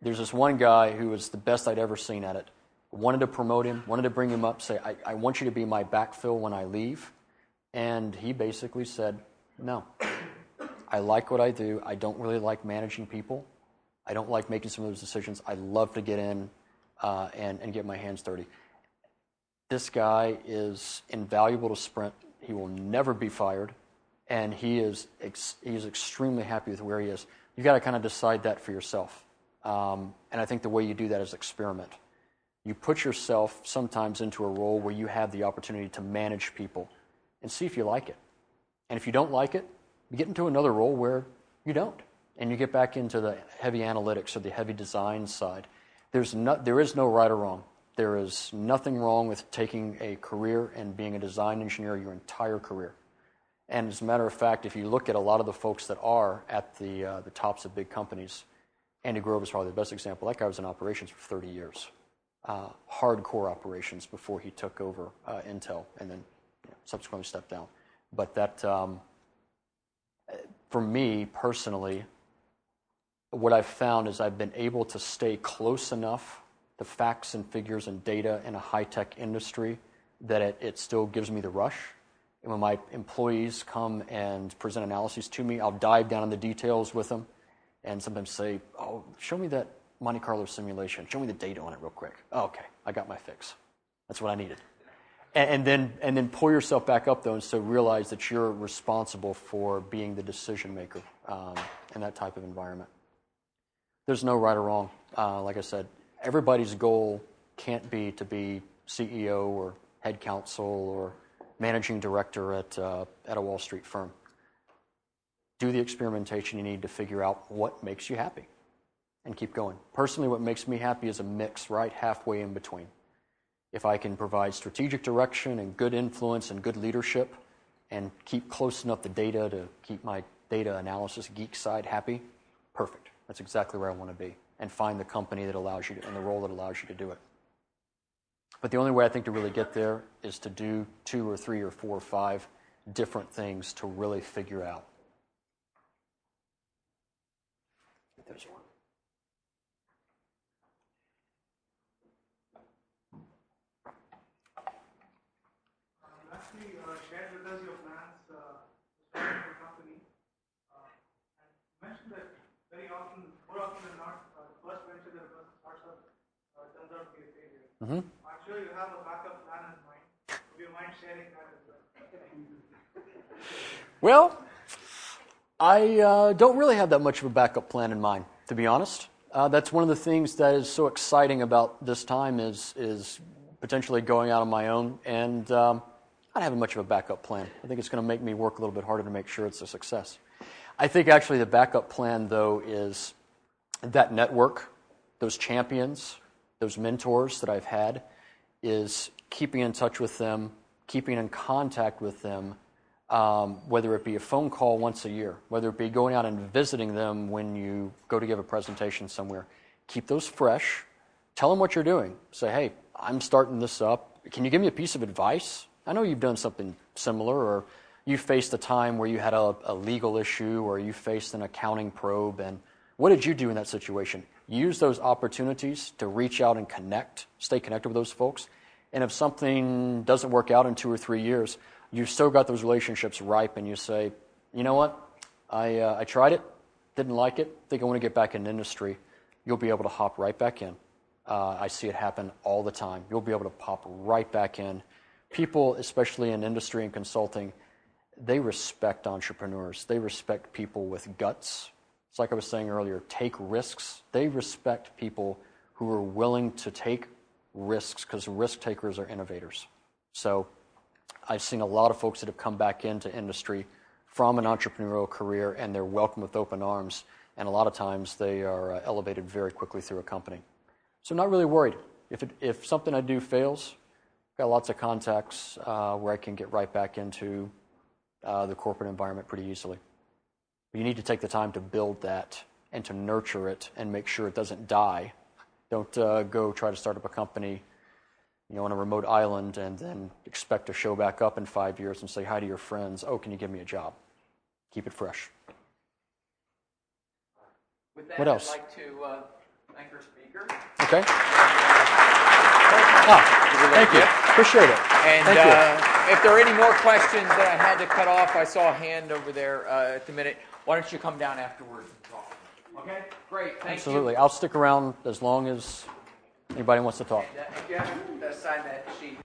There's this one guy who was the best I'd ever seen at it. Wanted to promote him, wanted to bring him up, say, I, I want you to be my backfill when I leave. And he basically said, No. I like what I do. I don't really like managing people. I don't like making some of those decisions. I love to get in uh, and, and get my hands dirty. This guy is invaluable to Sprint. He will never be fired, and he is ex- is extremely happy with where he is. You've got to kind of decide that for yourself. Um, and I think the way you do that is experiment. You put yourself sometimes into a role where you have the opportunity to manage people and see if you like it. And if you don't like it, you get into another role where you don't. And you get back into the heavy analytics or the heavy design side. There's no, there is no right or wrong. There is nothing wrong with taking a career and being a design engineer your entire career. And as a matter of fact, if you look at a lot of the folks that are at the, uh, the tops of big companies, Andy Grove is probably the best example. That guy was in operations for 30 years, uh, hardcore operations before he took over uh, Intel and then you know, subsequently stepped down. But that, um, for me personally, what I've found is I've been able to stay close enough to facts and figures and data in a high tech industry that it, it still gives me the rush. And when my employees come and present analyses to me, I'll dive down in the details with them and sometimes say, Oh, show me that Monte Carlo simulation. Show me the data on it real quick. Oh, okay, I got my fix. That's what I needed. And, and, then, and then pull yourself back up, though, and so realize that you're responsible for being the decision maker um, in that type of environment. There's no right or wrong. Uh, like I said, everybody's goal can't be to be CEO or head counsel or managing director at, uh, at a Wall Street firm. Do the experimentation you need to figure out what makes you happy and keep going. Personally, what makes me happy is a mix right halfway in between. If I can provide strategic direction and good influence and good leadership and keep close enough the data to keep my data analysis geek side happy, perfect. That's exactly where I want to be. And find the company that allows you to, and the role that allows you to do it. But the only way I think to really get there is to do two or three or four or five different things to really figure out. There's one. Um, Lastly, uh, share with us your plans uh, to start your company. Uh, and you mentioned that very often, more often than not, uh, the first venture that a person starts up uh, turns out to be a failure. Mhm. I'm sure you have a backup plan in mind. Would you mind sharing that as well? Well, I uh, don't really have that much of a backup plan in mind, to be honest. Uh, that's one of the things that is so exciting about this time is is potentially going out on my own, and um, I don't have much of a backup plan. I think it's going to make me work a little bit harder to make sure it's a success. I think actually the backup plan though is that network, those champions, those mentors that I've had, is keeping in touch with them, keeping in contact with them um, whether it be a phone call once a year, whether it be going out and visiting them when you go to give a presentation somewhere. Keep those fresh. Tell them what you're doing. Say, hey, I'm starting this up. Can you give me a piece of advice? I know you've done something similar, or you faced a time where you had a, a legal issue, or you faced an accounting probe, and what did you do in that situation? Use those opportunities to reach out and connect, stay connected with those folks. And if something doesn't work out in two or three years, you've still got those relationships ripe, and you say, you know what? I, uh, I tried it, didn't like it, think I want to get back in industry. You'll be able to hop right back in. Uh, I see it happen all the time. You'll be able to pop right back in. People, especially in industry and consulting, they respect entrepreneurs. They respect people with guts. It's like I was saying earlier take risks. They respect people who are willing to take risks because risk takers are innovators. So I've seen a lot of folks that have come back into industry from an entrepreneurial career and they're welcomed with open arms. And a lot of times they are uh, elevated very quickly through a company. So I'm not really worried. If, it, if something I do fails, I've got lots of contacts uh, where I can get right back into uh, the corporate environment pretty easily. You need to take the time to build that and to nurture it and make sure it doesn't die. Don't uh, go try to start up a company you know, on a remote island and then expect to show back up in five years and say hi to your friends, oh, can you give me a job? Keep it fresh. With that, What else? I'd like to uh, thank our speaker. Okay? Ah, thank you. Appreciate it. And uh, if there are any more questions that I had to cut off, I saw a hand over there uh, at the minute. Why don't you come down afterwards and talk? Okay, great. Thank you. Absolutely. you. I'll stick around as long as anybody wants to talk. Haven't uh, that sheet.